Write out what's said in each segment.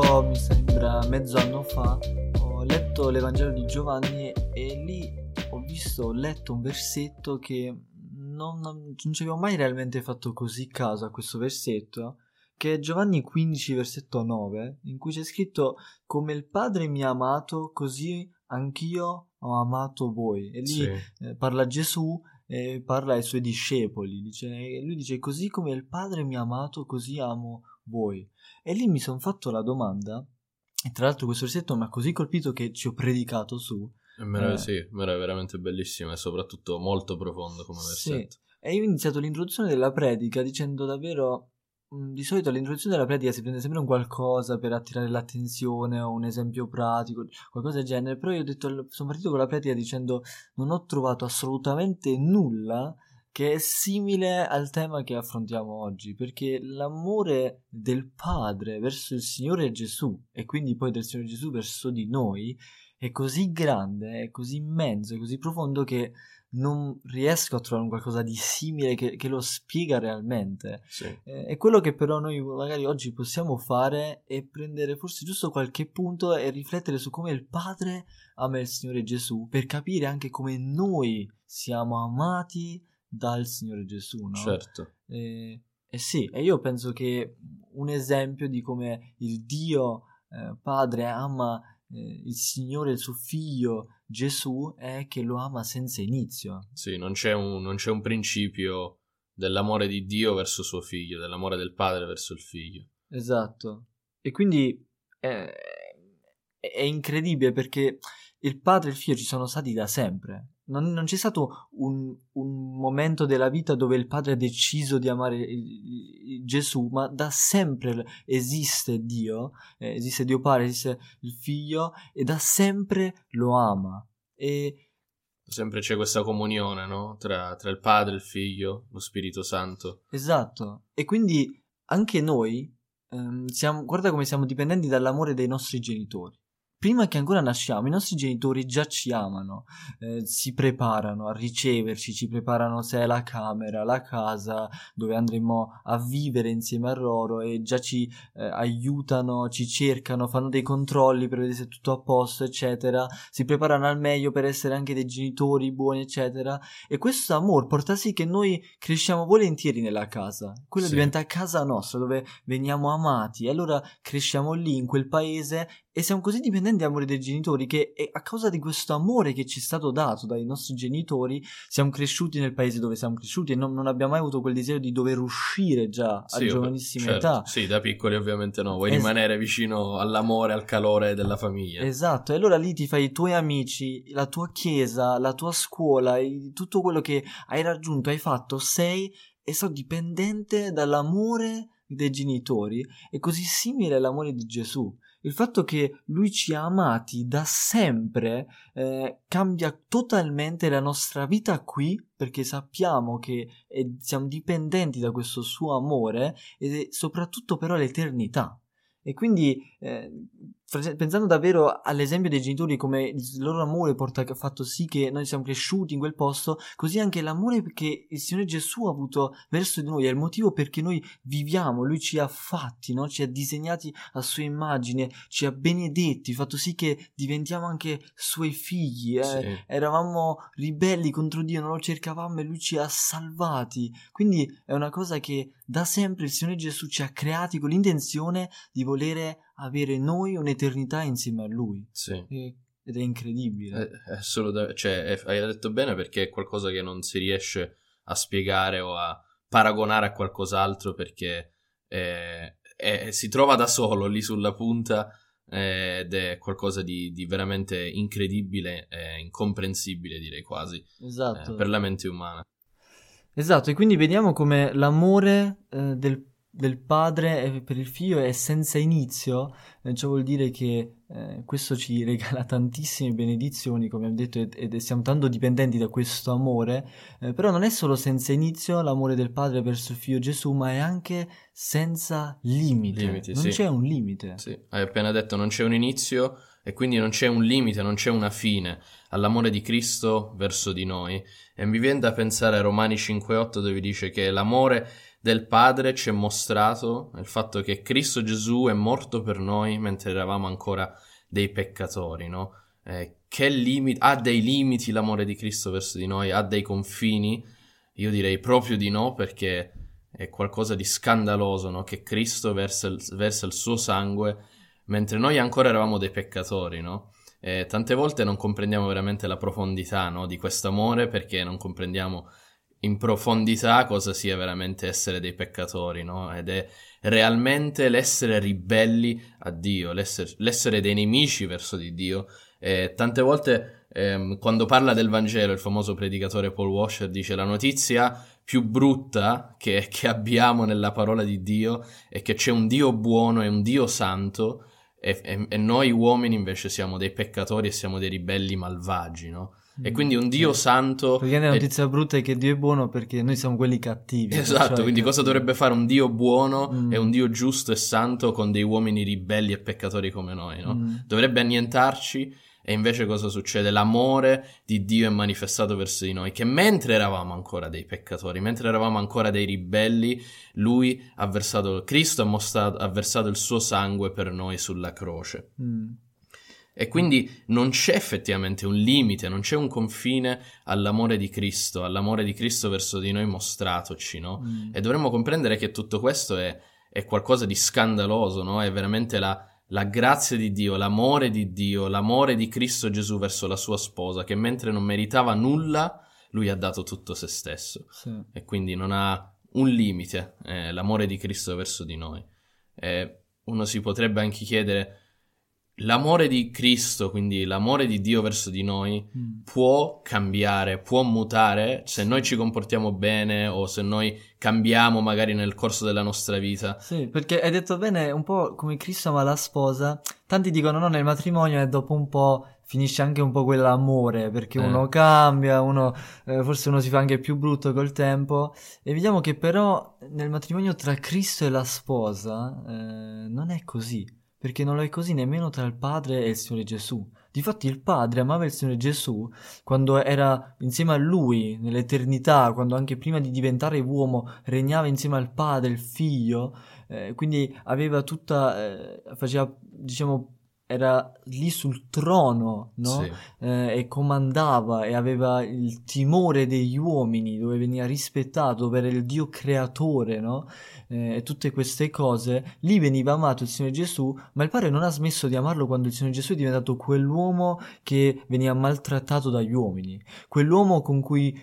so, mi sembra mezzo anno fa, ho letto l'Evangelo di Giovanni e lì ho visto, ho letto un versetto che non, non, non ci avevo mai realmente fatto così caso a questo versetto, che è Giovanni 15, versetto 9, in cui c'è scritto come il Padre mi ha amato, così anch'io ho amato voi. E lì Sì. eh, parla Gesù e parla ai suoi discepoli. Dice, lui dice così come il Padre mi ha amato, così amo voi. E lì mi sono fatto la domanda, e tra l'altro questo versetto mi ha così colpito che ci ho predicato su. È merav- Eh. Sì, era veramente bellissimo e soprattutto molto profondo come Sì. versetto. E io ho iniziato l'introduzione della predica dicendo davvero. Di solito all'introduzione della predica si prende sempre un qualcosa per attirare l'attenzione o un esempio pratico, qualcosa del genere. Però io ho detto, sono partito con la predica dicendo non ho trovato assolutamente nulla che è simile al tema che affrontiamo oggi, perché l'amore del Padre verso il Signore Gesù e quindi poi del Signore Gesù verso di noi è così grande, è così immenso, è così profondo che non riesco a trovare un qualcosa di simile che, che lo spiega realmente. Sì. Eh, e quello che però noi magari oggi possiamo fare è prendere forse giusto qualche punto e riflettere su come il Padre ama il Signore Gesù per capire anche come noi siamo amati dal Signore Gesù, no? Certo. Eh, eh sì, e io penso che un esempio di come il Dio eh, Padre ama eh, il Signore, il suo figlio Gesù, è che lo ama senza inizio. Sì, non c'è, un, non c'è un principio dell'amore di Dio verso suo figlio, dell'amore del padre verso il figlio. Esatto. E quindi è, è incredibile perché il padre e il figlio ci sono stati da sempre. Non, non c'è stato un, un momento della vita dove il padre ha deciso di amare Gesù, ma da sempre esiste Dio, eh, esiste Dio Padre, esiste il figlio e da sempre lo ama. E Sempre c'è questa comunione, no? Tra, tra il padre, il figlio, lo Spirito Santo. Esatto, e quindi anche noi ehm, siamo, guarda come siamo dipendenti dall'amore dei nostri genitori. Prima che ancora nasciamo, i nostri genitori già ci amano, eh, si preparano a riceverci, ci preparano se è la camera, la casa dove andremo a vivere insieme a loro e già ci eh, aiutano, ci cercano, fanno dei controlli per vedere se è tutto a posto, eccetera. Si preparano al meglio per essere anche dei genitori buoni, eccetera. E questo amore porta sì che noi cresciamo volentieri nella casa. Quella Sì. diventa casa nostra, dove veniamo amati. E allora cresciamo lì, in quel paese, e siamo così dipendenti dall'amore dei genitori che a causa di questo amore che ci è stato dato dai nostri genitori siamo cresciuti nel paese dove siamo cresciuti e non, non abbiamo mai avuto quel desiderio di dover uscire già Sì, a giovanissima certo. età. Sì, da piccoli ovviamente no, vuoi Es- rimanere vicino all'amore, al calore della famiglia. Esatto, e allora lì ti fai i tuoi amici, la tua chiesa, la tua scuola, tutto quello che hai raggiunto, hai fatto, sei e sono dipendente dall'amore dei genitori. È così simile all'amore di Gesù. Il fatto che lui ci ha amati da sempre eh, cambia totalmente la nostra vita qui perché sappiamo che eh, siamo dipendenti da questo suo amore e soprattutto però l'eternità. E quindi, eh, pensando davvero all'esempio dei genitori, come il loro amore porta, ha fatto sì che noi siamo cresciuti in quel posto, così anche l'amore che il Signore Gesù ha avuto verso di noi è il motivo perché noi viviamo. Lui ci ha fatti, no? ci ha disegnati a sua immagine, ci ha benedetti, fatto sì che diventiamo anche suoi figli. eh. Sì. Eravamo ribelli contro Dio, non lo cercavamo e Lui ci ha salvati. Quindi è una cosa che da sempre il Signore Gesù ci ha creati con l'intenzione di volere avere noi un'eternità insieme a Lui. Sì. E- Ed è incredibile. È, è assolutamente, cioè, è- hai detto bene perché è qualcosa che non si riesce a spiegare o a paragonare a qualcos'altro perché eh, è- si trova da solo lì sulla punta eh, ed è qualcosa di, di veramente incredibile incomprensibile direi quasi eh, esatto. per la mente umana. Esatto, e quindi vediamo come l'amore eh, del, del padre e per il figlio è senza inizio, eh, ciò vuol dire che eh, questo ci regala tantissime benedizioni, come abbiamo detto, ed, ed siamo tanto dipendenti da questo amore, eh, però non è solo senza inizio l'amore del padre verso il figlio Gesù, ma è anche senza limite, Limiti, non sì. c'è un limite. Sì, hai appena detto non c'è un inizio e quindi non c'è un limite, non c'è una fine all'amore di Cristo verso di noi. E mi viene da pensare a Romani 5.8 dove dice che l'amore del Padre ci è mostrato nel fatto che Cristo Gesù è morto per noi mentre eravamo ancora dei peccatori, no? Eh, che limiti, ha dei limiti l'amore di Cristo verso di noi, ha dei confini? Io direi proprio di no, perché è qualcosa di scandaloso, no? Che Cristo versa il, versa il suo sangue mentre noi ancora eravamo dei peccatori, no? E tante volte non comprendiamo veramente la profondità no, di questo amore perché non comprendiamo in profondità cosa sia veramente essere dei peccatori, no? Ed è realmente l'essere ribelli a Dio, l'essere, l'essere dei nemici verso di Dio. E tante volte ehm, quando parla del Vangelo il famoso predicatore Paul Washer dice la notizia più brutta che, che abbiamo nella parola di Dio è che c'è un Dio buono e un Dio santo e, e, e, noi uomini invece siamo dei peccatori e siamo dei ribelli malvagi, no? E quindi un Dio sì. santo... Perché la notizia è... brutta è che Dio è buono perché noi siamo quelli cattivi. Esatto, cioè quindi che... cosa dovrebbe fare un Dio buono mm. e un Dio giusto e santo con dei uomini ribelli e peccatori come noi, no? Mm. Dovrebbe annientarci e invece cosa succede? L'amore di Dio è manifestato verso di noi, che mentre eravamo ancora dei peccatori, mentre eravamo ancora dei ribelli, Lui ha versato, Cristo ha, mostrato, ha versato il suo sangue per noi sulla croce. Mm. E quindi non c'è effettivamente un limite, non c'è un confine all'amore di Cristo, all'amore di Cristo verso di noi mostratoci, no? Mm. E dovremmo comprendere che tutto questo è, è qualcosa di scandaloso, no? È veramente la, la grazia di Dio, l'amore di Dio, l'amore di Cristo Gesù verso la sua sposa, che mentre non meritava nulla, lui ha dato tutto se stesso. Sì. E quindi non ha un limite eh, l'amore di Cristo verso di noi. Eh, uno si potrebbe anche chiedere l'amore di Cristo, quindi l'amore di Dio verso di noi, mm. può cambiare, può mutare se noi ci comportiamo bene o se noi cambiamo magari nel corso della nostra vita. Sì, perché hai detto bene, un po' come Cristo ama la sposa, tanti dicono no, nel matrimonio e dopo un po' finisce anche un po' quell'amore, perché eh. uno cambia, uno, eh, forse uno si fa anche più brutto col tempo, e vediamo che però nel matrimonio tra Cristo e la sposa eh, non è così perché non lo è così nemmeno tra il Padre e il Signore Gesù. Difatti il Padre amava il Signore Gesù quando era insieme a Lui nell'eternità, quando anche prima di diventare uomo regnava insieme al Padre, il Figlio, eh, quindi aveva tutta, eh, faceva diciamo era lì sul trono, no? Sì. Eh, e comandava e aveva il timore degli uomini, dove veniva rispettato, dove era il Dio creatore, no? Eh, e tutte queste cose. Lì veniva amato il Signore Gesù, ma il Padre non ha smesso di amarlo quando il Signore Gesù è diventato quell'uomo che veniva maltrattato dagli uomini, quell'uomo con cui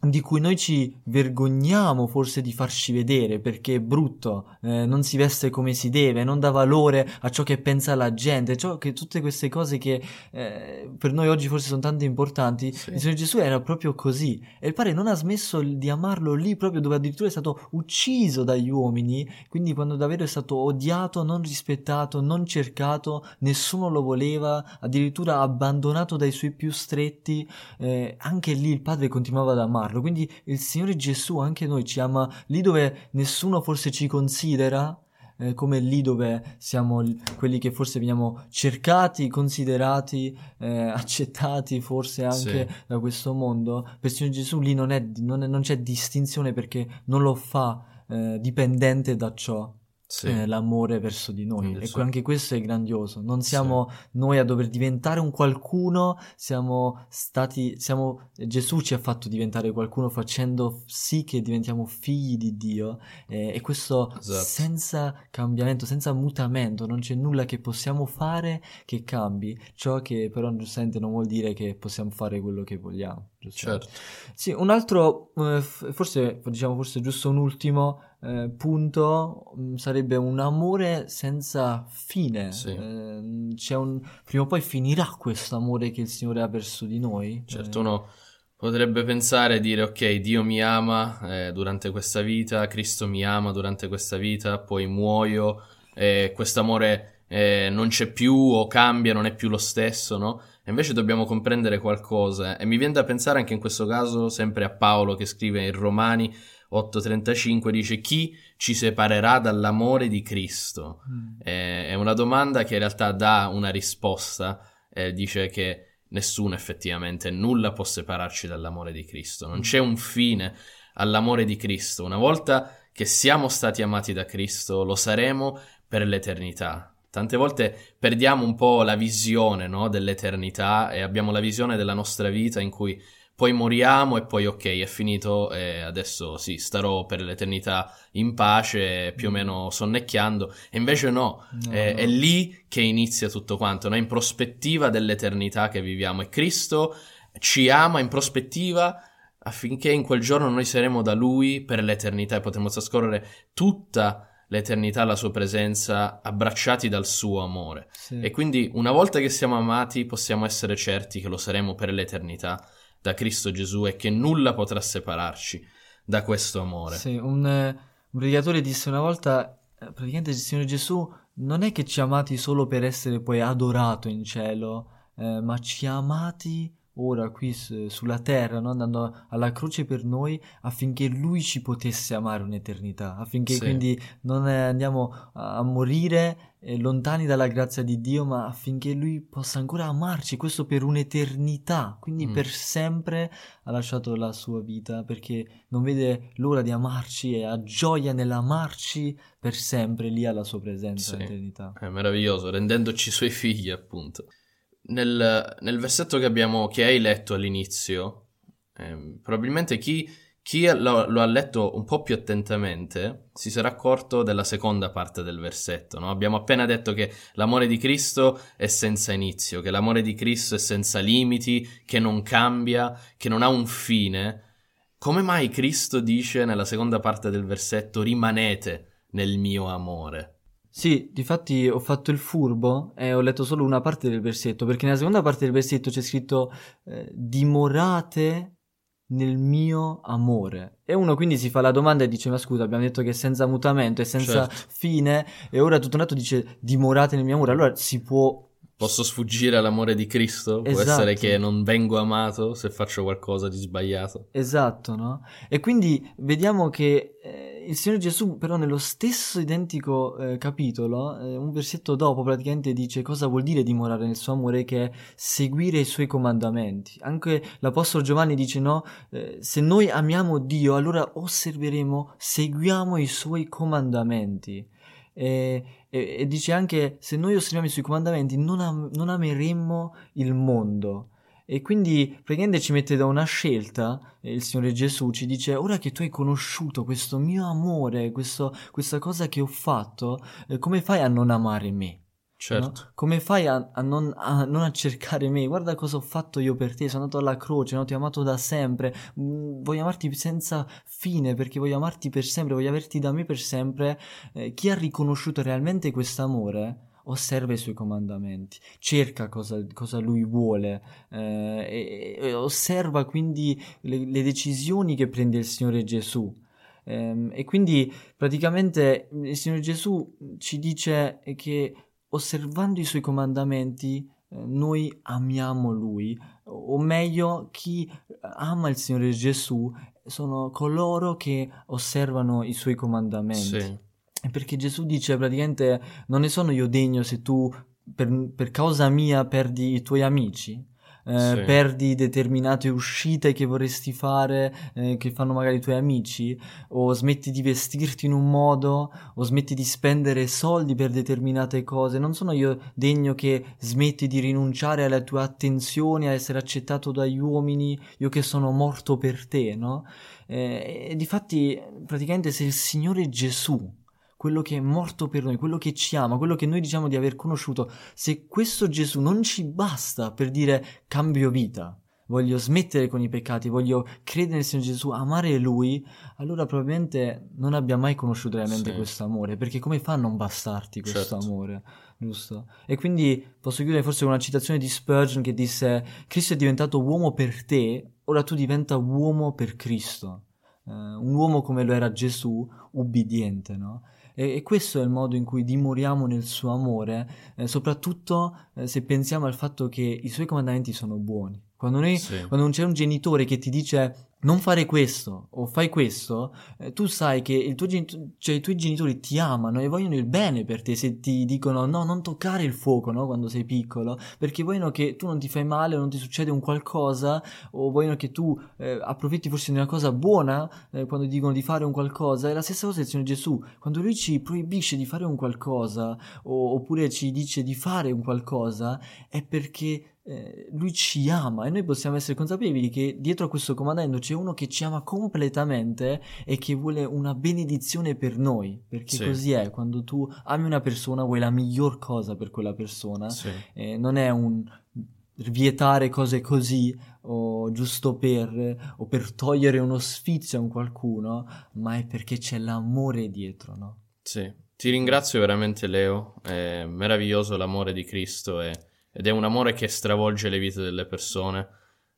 di cui noi ci vergogniamo forse di farci vedere perché è brutto, eh, non si veste come si deve, non dà valore a ciò che pensa la gente, ciò che tutte queste cose che eh, per noi oggi forse sono tanto importanti, sì. il Signore Gesù era proprio così. E il Padre non ha smesso di amarlo lì proprio dove addirittura è stato ucciso dagli uomini, quindi quando davvero è stato odiato, non rispettato, non cercato, nessuno lo voleva, addirittura abbandonato dai suoi più stretti, eh, anche lì il Padre continuava ad amarlo amarlo. Quindi il Signore Gesù anche noi ci ama lì dove nessuno forse ci considera, eh, come lì dove siamo quelli che forse veniamo cercati, considerati, eh, accettati forse anche sì. da questo mondo. Per il Signore Gesù lì non, è, non, è, non c'è distinzione perché non lo fa eh, dipendente da ciò sì. eh, l'amore verso di noi. Mm, e sì. anche questo è grandioso. Non siamo sì. noi a dover diventare un qualcuno, siamo stati, siamo, Gesù ci ha fatto diventare qualcuno facendo sì che diventiamo figli di Dio. Eh, e questo esatto. senza cambiamento, senza mutamento, non c'è nulla che possiamo fare che cambi. Ciò che però giustamente non vuol dire che possiamo fare quello che vogliamo. Certo. Sì, un altro, eh, forse diciamo forse giusto un ultimo eh, punto mm, sarebbe un amore senza fine. Sì. Eh, un, prima o poi finirà questo amore che il Signore ha verso di noi. Certo, uno potrebbe pensare e dire ok, Dio mi ama eh, durante questa vita, Cristo mi ama durante questa vita, poi muoio e questo amore eh, non c'è più o cambia, non è più lo stesso, no? E invece dobbiamo comprendere qualcosa e mi viene da pensare anche in questo caso sempre a Paolo che scrive in Romani 8:35 dice chi ci separerà dall'amore di Cristo? Mm. Eh, è una domanda che in realtà dà una risposta, eh, dice che nessuno effettivamente, nulla può separarci dall'amore di Cristo, non c'è un fine all'amore di Cristo. Una volta che siamo stati amati da Cristo, lo saremo per l'eternità. Tante volte perdiamo un po' la visione no, dell'eternità e abbiamo la visione della nostra vita in cui poi moriamo e poi ok, è finito e adesso sì, starò per l'eternità in pace, più o meno sonnecchiando. E invece no, no, è, no. è, lì che inizia tutto quanto, no? in prospettiva dell'eternità che viviamo. E Cristo ci ama in prospettiva affinché in quel giorno noi saremo da Lui per l'eternità e potremo trascorrere tutta l'eternità alla sua presenza, abbracciati dal suo amore. Sì. E quindi una volta che siamo amati possiamo essere certi che lo saremo per l'eternità da Cristo Gesù e che nulla potrà separarci da questo amore. Sì, un, un predicatore disse una volta, eh, praticamente il Signore Gesù non è che ci ha amati solo per essere poi adorato in cielo, eh, ma ci ha amati ora qui su, sulla terra, no? andando alla croce per noi affinché lui ci potesse amare un'eternità, affinché sì. quindi non andiamo a, a morire eh, lontani dalla grazia di Dio, ma affinché lui possa ancora amarci, questo per un'eternità, quindi mm. per sempre ha lasciato la sua vita perché non vede l'ora di amarci e ha gioia nell'amarci per sempre lì alla sua presenza sì. in È meraviglioso, rendendoci suoi figli appunto nel, nel versetto che, abbiamo, che hai letto all'inizio, eh, probabilmente chi, chi lo, lo, ha letto un po' più attentamente si sarà accorto della seconda parte del versetto. No? Abbiamo appena detto che l'amore di Cristo è senza inizio, che l'amore di Cristo è senza limiti, che non cambia, che non ha un fine. Come mai Cristo dice nella seconda parte del versetto rimanete nel mio amore? Sì, difatti ho fatto il furbo e ho letto solo una parte del versetto, perché nella seconda parte del versetto c'è scritto eh, dimorate nel mio amore. E uno quindi si fa la domanda e dice: Ma scusa, abbiamo detto che è senza mutamento, è senza certo. fine, e ora tutto un altro dice dimorate nel mio amore. Allora si può Posso sfuggire all'amore di Cristo? Esatto. Può essere che non vengo amato se faccio qualcosa di sbagliato. Esatto, no? E quindi vediamo che eh, il Signore Gesù, però, nello stesso identico eh, capitolo, eh, un versetto dopo, praticamente dice cosa vuol dire dimorare nel suo amore, che è seguire i suoi comandamenti. Anche l'Apostolo Giovanni dice, no? Eh, se noi amiamo Dio, allora osserveremo, seguiamo i suoi comandamenti. E, e, e, dice anche se noi osserviamo i suoi comandamenti non, am- non ameremmo il mondo. E quindi praticamente ci mette da una scelta, il Signore Gesù ci dice, ora che tu hai conosciuto questo mio amore, questo, questa cosa che ho fatto, eh, come fai a non amare me? Certo. No? Come fai a, a, non, a, non, a, cercare me? Guarda cosa ho fatto io per te, sono andato alla croce, no? ti ho amato da sempre, mm, voglio amarti senza fine perché voglio amarti per sempre, voglio averti da me per sempre. Eh, chi ha riconosciuto realmente questo amore osserva i suoi comandamenti, cerca cosa, cosa lui vuole eh, e, e, osserva quindi le, le, decisioni che prende il Signore Gesù. Eh, e quindi praticamente il Signore Gesù ci dice che osservando i suoi comandamenti eh, noi amiamo lui, o meglio chi ama il Signore Gesù sono coloro che osservano i suoi comandamenti. Sì. Perché Gesù dice praticamente non ne sono io degno se tu per, per causa mia perdi i tuoi amici eh, sì. perdi determinate uscite che vorresti fare, eh, che fanno magari i tuoi amici, o smetti di vestirti in un modo, o smetti di spendere soldi per determinate cose. Non sono io degno che smetti di rinunciare alle tue attenzioni, a essere accettato dagli uomini, io che sono morto per te, no? Eh, e difatti, praticamente, se il Signore Gesù quello che è morto per noi, quello che ci ama, quello che noi diciamo di aver conosciuto, se questo Gesù non ci basta per dire cambio vita, voglio smettere con i peccati, voglio credere nel Signore Gesù, amare Lui, allora probabilmente non abbia mai conosciuto realmente sì. questo amore, perché come fa a non bastarti questo certo. amore? Giusto? E quindi posso chiudere forse con una citazione di Spurgeon che disse: Cristo è diventato uomo per te, ora tu diventa uomo per Cristo. Uh, un uomo come lo era Gesù, ubbidiente, no? E, e, questo è il modo in cui dimoriamo nel suo amore, eh, soprattutto eh, se pensiamo al fatto che i suoi comandamenti sono buoni. Quando, noi, sì. quando c'è un genitore che ti dice non fare questo o fai questo, eh, tu sai che genito- cioè, i tuoi genitori ti amano e vogliono il bene per te se ti dicono no, non toccare il fuoco no? quando sei piccolo, perché vogliono che tu non ti fai male o non ti succede un qualcosa o vogliono che tu eh, approfitti forse di una cosa buona eh, quando dicono di fare un qualcosa. È la stessa cosa del Signore Gesù, quando Lui ci proibisce di fare un qualcosa o, oppure ci dice di fare un qualcosa, è perché eh, lui ci ama e noi possiamo essere consapevoli che dietro a questo comandamento c'è uno che ci ama completamente e che vuole una benedizione per noi, perché sì. così è, quando tu ami una persona vuoi la miglior cosa per quella persona, sì. eh, non è un vietare cose così o giusto per o per togliere uno sfizio a un qualcuno, ma è perché c'è l'amore dietro, no? Sì, ti ringrazio veramente Leo, è meraviglioso l'amore di Cristo e ed è un amore che stravolge le vite delle persone.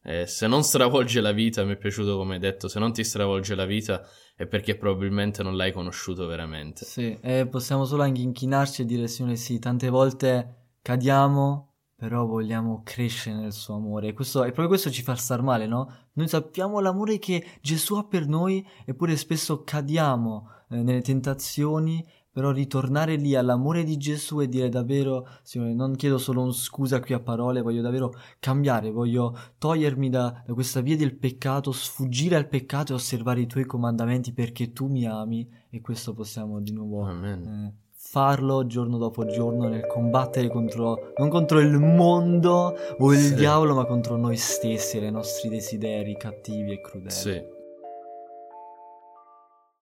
Eh, se non stravolge la vita, mi è piaciuto come hai detto, se non ti stravolge la vita è perché probabilmente non l'hai conosciuto veramente. Sì, e possiamo solo anche inchinarci e dire Signore sì, tante volte cadiamo, però vogliamo crescere nel suo amore. Questo, e proprio questo ci fa star male, no? Noi sappiamo l'amore che Gesù ha per noi, eppure spesso cadiamo eh, nelle tentazioni però ritornare lì all'amore di Gesù e dire davvero, Signore, non chiedo solo un scusa qui a parole, voglio davvero cambiare, voglio togliermi da, da questa via del peccato, sfuggire al peccato e osservare i tuoi comandamenti perché tu mi ami e questo possiamo di nuovo eh, farlo giorno dopo giorno nel combattere contro, non contro il mondo o il sì. diavolo, ma contro noi stessi e i nostri desideri cattivi e crudeli. Sì.